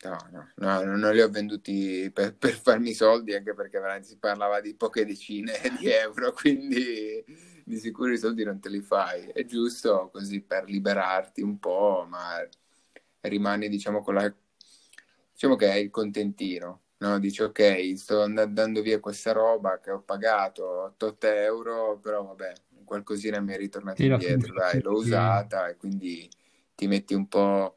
no, no, no, non li ho venduti per, per farmi soldi, anche perché veramente si parlava di poche decine di euro, quindi di sicuro i soldi non te li fai. È giusto così per liberarti un po', ma rimani, diciamo, con la... Diciamo che è il contentino, no? Dici, ok, sto and- dando via questa roba che ho pagato 8 euro, però vabbè, qualcosina mi è la indietro, dai, l'ho usata e quindi ti metti un po'...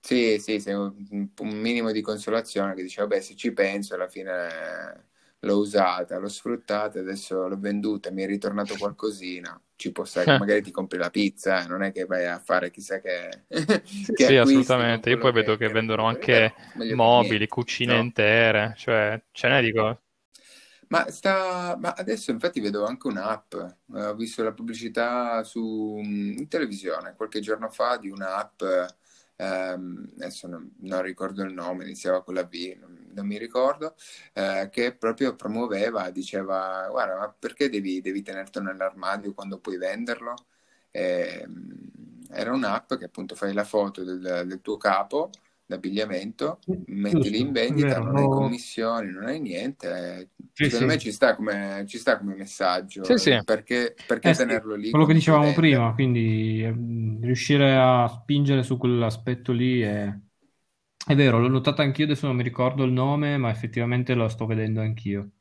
Sì, sì, sei un, un minimo di consolazione che dici, vabbè, se ci penso alla fine l'ho usata, l'ho sfruttata, adesso l'ho venduta, mi è ritornato qualcosina. Ci può stare che magari ti compri la pizza, eh, non è che vai a fare chissà che. sì, che sì assolutamente. Io poi vedo che, che vendono anche mobili, cucine no? intere, cioè ce n'è di cose. Ma, sta, ma adesso infatti vedo anche un'app, eh, ho visto la pubblicità su, in televisione qualche giorno fa di un'app, ehm, adesso non, non, ricordo il nome, iniziava con la V, non, non mi ricordo, eh, che proprio promuoveva, diceva guarda ma perché devi, devi tenertelo nell'armadio quando puoi venderlo? Eh, era un'app che appunto fai la foto del, del tuo capo d'abbigliamento, mettili in vendita, non hai commissioni, non hai niente. Sì, Secondo sì. me ci sta come, ci sta come messaggio. Sì, sì. Perché, perché eh, tenerlo lì? Quello che dicevamo prima, quindi eh, riuscire a spingere su quell'aspetto lì è... È vero, l'ho notato anch'io, adesso non mi ricordo il nome, ma effettivamente lo sto vedendo anch'io.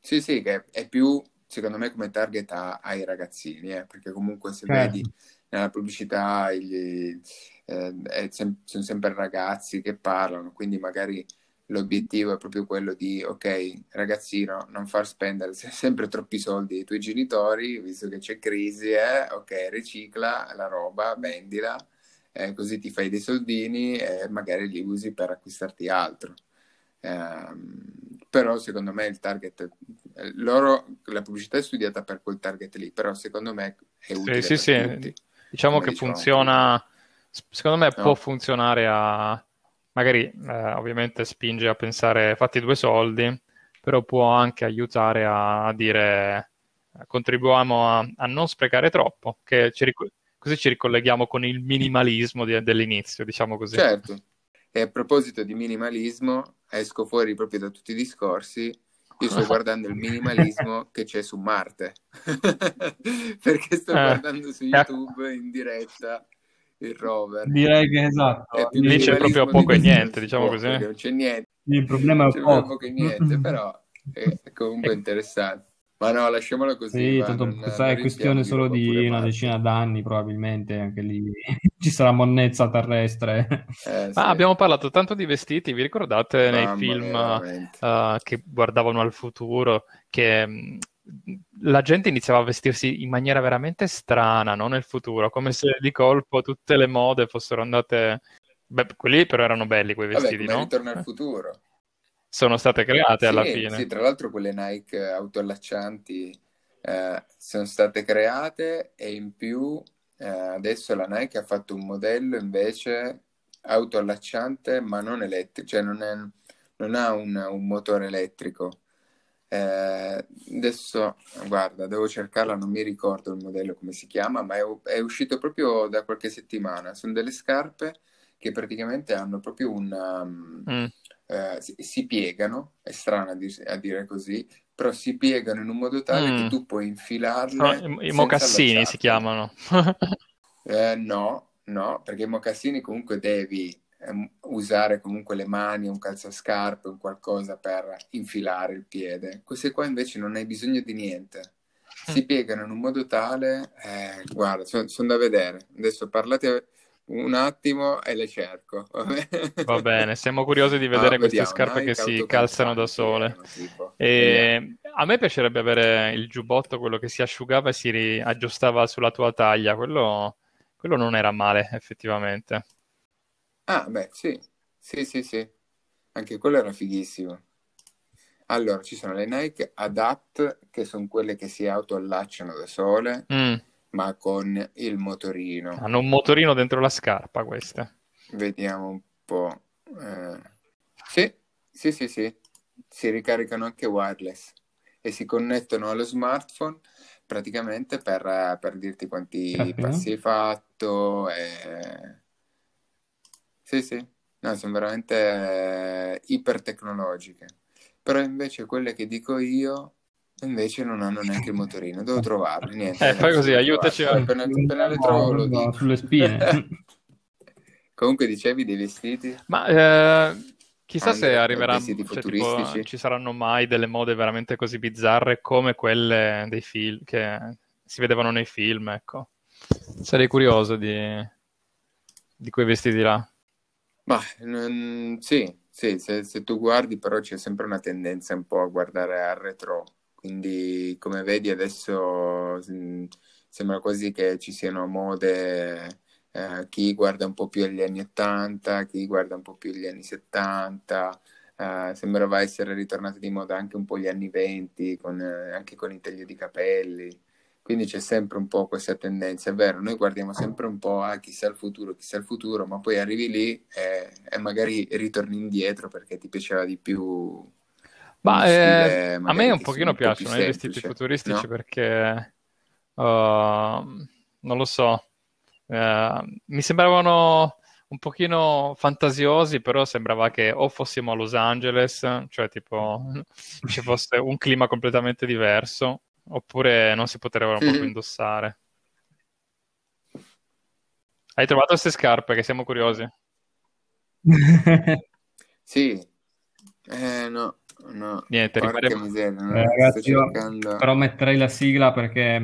Sì, sì, che è più, secondo me, come target a, ai ragazzini, eh, perché comunque se certo. vedi nella pubblicità gli, eh, sem- sono sempre ragazzi che parlano, quindi magari l'obiettivo è proprio quello di, ok, ragazzino, non far spendere sempre troppi soldi ai tuoi genitori, visto che c'è crisi, eh? ok, ricicla la roba, vendila, eh, così ti fai dei soldini e magari li usi per acquistarti altro. Eh, però secondo me il target, loro, la pubblicità è studiata per quel target lì, però secondo me è utile sì, sì, sì. Diciamo che funziona... Secondo me no. può funzionare a magari eh, ovviamente spinge a pensare fatti due soldi, però può anche aiutare a, a dire contribuiamo a, a, non sprecare troppo, che ci ric- così ci ricolleghiamo con il minimalismo di, dell'inizio, diciamo così. Certo. E a proposito di minimalismo, esco fuori proprio da tutti i discorsi. Io sto guardando il minimalismo che c'è su Marte perché sto eh. guardando su YouTube in diretta il rover. Direi che esatto. Lì c'è proprio poco e niente, diciamo così. Non c'è niente. Il problema è c'è poco. poco e niente, però è comunque interessante. Ma no, lasciamolo così. Sì, tanto non, questa è questione solo di una decina d'anni, probabilmente anche lì ci sarà monnezza terrestre. Eh, sì. ah, abbiamo parlato tanto di vestiti, vi ricordate Mamma nei film uh, che guardavano al futuro che la gente iniziava a vestirsi in maniera veramente strana no? nel futuro, come se di colpo tutte le mode fossero andate... Beh, quelli però erano belli quei vestiti, Vabbè, no? Ritorno al futuro. Sono state create sì, alla fine. Sì, tra l'altro quelle Nike autoallaccianti eh, sono state create e in più eh, adesso la Nike ha fatto un modello invece autoallacciante ma non elettrico, cioè non, è, non ha un, un motore elettrico eh, adesso, guarda, devo cercarla, non mi ricordo il modello come si chiama, ma è, è uscito proprio da qualche settimana. Sono delle scarpe che praticamente hanno proprio un... Um, mm. eh, si, si, piegano, è strano a, dir, a, dire così, però si piegano in un modo tale mm. che tu puoi infilarle. No, I, i mocassini si chiamano. eh, no, no, perché i mocassini comunque devi Ehm, usare comunque le mani, un calzascarpe, un qualcosa per infilare il piede. Queste qua invece non hai bisogno di niente. Si mm. piegano in un modo tale, eh, guarda, sono son da vedere. Adesso parlate un attimo e le cerco. Va bene, siamo curiosi di vedere ah, queste vediamo, scarpe che si calzano da sole. E a me piacerebbe avere il giubbotto, quello che si asciugava e si aggiustava sulla tua taglia. Quello, quello non era male, effettivamente. Ah, beh, sì, sì, sì, sì, anche quello era fighissimo. Allora, ci sono le Nike Adapt, che sono quelle che si autoallacciano da sole, Mm, ma con il motorino. Hanno un motorino dentro la scarpa queste. Vediamo un po'. Eh, Sì, sì, sì, sì, si ricaricano anche wireless e si connettono allo smartphone praticamente per, per dirti quanti Caspita. passi hai fatto e sì, sì, no, sono veramente eh, ipertecnologiche. Però invece quelle che dico io, invece non hanno neanche il motorino. Devo trovarle, niente. Eh, fai così, aiutaci a... Appena, appena le trovo lo dico. sulle spine. Comunque dicevi dei vestiti? Ma eh, chissà Andre, se arriverà, vestiti cioè, tipo, ci saranno mai delle mode veramente così bizzarre come quelle dei film che si vedevano nei film, ecco. Sarei curioso di, di quei vestiti là. Ma non- sì, Sì, se, se tu guardi però c'è sempre una tendenza un po' a guardare al retro, quindi come vedi adesso mh, sembra quasi che ci siano mode, eh, chi guarda un po' più agli anni 80, chi guarda un po' più agli anni 70, eh, sembrava essere ritornati di moda anche un po' gli anni 20, con, eh, anche con il taglio di capelli. Quindi c'è sempre un po' questa tendenza, è vero, noi guardiamo sempre un po' a chissà il futuro, chissà il futuro, ma poi arrivi lì e, e magari ritorni indietro perché ti piaceva di più. Ma eh, a me un pochino piacciono i vestiti futuristici no? perché uh, non lo so, uh, mi sembravano un pochino fantasiosi, però sembrava che o fossimo a Los Angeles, cioè tipo ci fosse un clima completamente diverso, Oppure non si potrebbero proprio mm-hmm. indossare. Hai trovato queste scarpe che siamo curiosi? sì, eh, no, no. Niente, rimarremo... miseria, eh, ragazzi, cercando... però metterei la sigla perché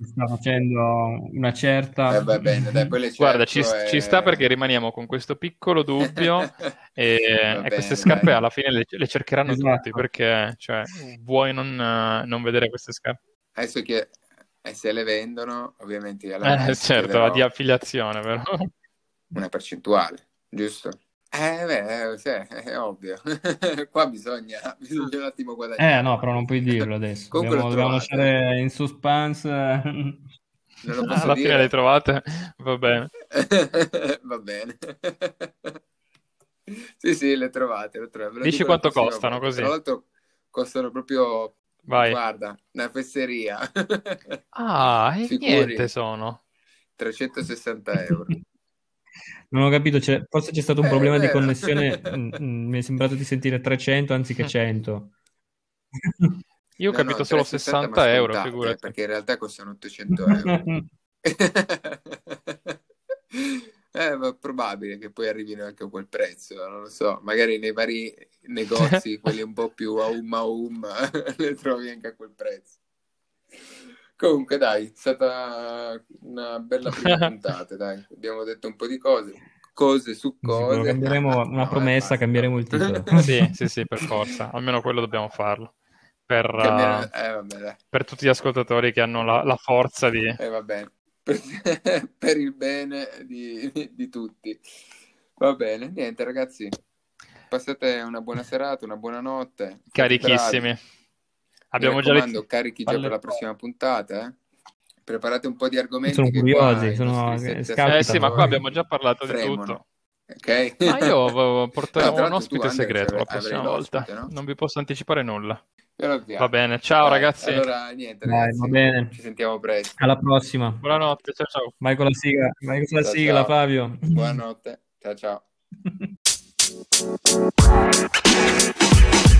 mm, sta facendo una certa... Eh, va bene, dai, le Guarda, ci, e... ci, sta perché rimaniamo con questo piccolo dubbio e, bene, e, queste scarpe dai. alla fine le, le cercheranno esatto. tutti perché cioè, vuoi non, non, vedere queste scarpe? Adesso che e se le vendono, ovviamente... Eh, certo, di affiliazione però. Una percentuale, giusto? Eh, beh, sì, è ovvio. Qua bisogna, bisogna un attimo guadagnare. Eh, no, però non puoi dirlo adesso. Comunque dobbiamo, dobbiamo lasciare in suspense. Non lo posso Alla dire. fine le trovate, va bene. va bene. sì, sì, le trovate. Le trovate. Dici quanto costano volta. così? Tra l'altro costano proprio, Vai. guarda, una fesseria. ah, e niente sono. 360 euro. Non ho capito, cioè, forse c'è stato un eh, problema di connessione, mm, mm, mi è sembrato di sentire 300 anziché 100. Io ho no, capito no, solo 60 euro, figurati. Perché in realtà costano 800 euro. eh, ma probabile che poi arrivino anche a quel prezzo, non lo so. Magari nei vari negozi, quelli un po' più a um a um, le trovi anche a quel prezzo. Comunque, dai, è stata una bella prima puntata, dai. Abbiamo detto un po' di cose, cose su cose. cambieremo una promessa, cambieremo il titolo. sì, sì, sì, per forza. Almeno quello dobbiamo farlo. Per, uh, eh, vabbè, per tutti gli ascoltatori che hanno la, la forza di... Eh, va bene. Per, per il bene di, di tutti. Va bene, niente ragazzi. Passate una buona serata, una buona notte. Carichissimi. Abbiamo già le... carichi già per la prossima puntata, eh? Preparate un po' di argomenti. Sono curiosi, sono... Eh sì, ma qua abbiamo già parlato fremono. di tutto. Okay. Ma io porterò no, un ospite segreto la prossima volta. No? Non vi posso anticipare nulla. Va bene, ciao Dai, ragazzi. Allora, niente, ragazzi. Dai, va bene. Ci sentiamo presto. Alla prossima. Buonanotte, ciao ciao. Vai con la sigla, vai con la ciao, sigla ciao. Fabio. Buonanotte. Ciao ciao.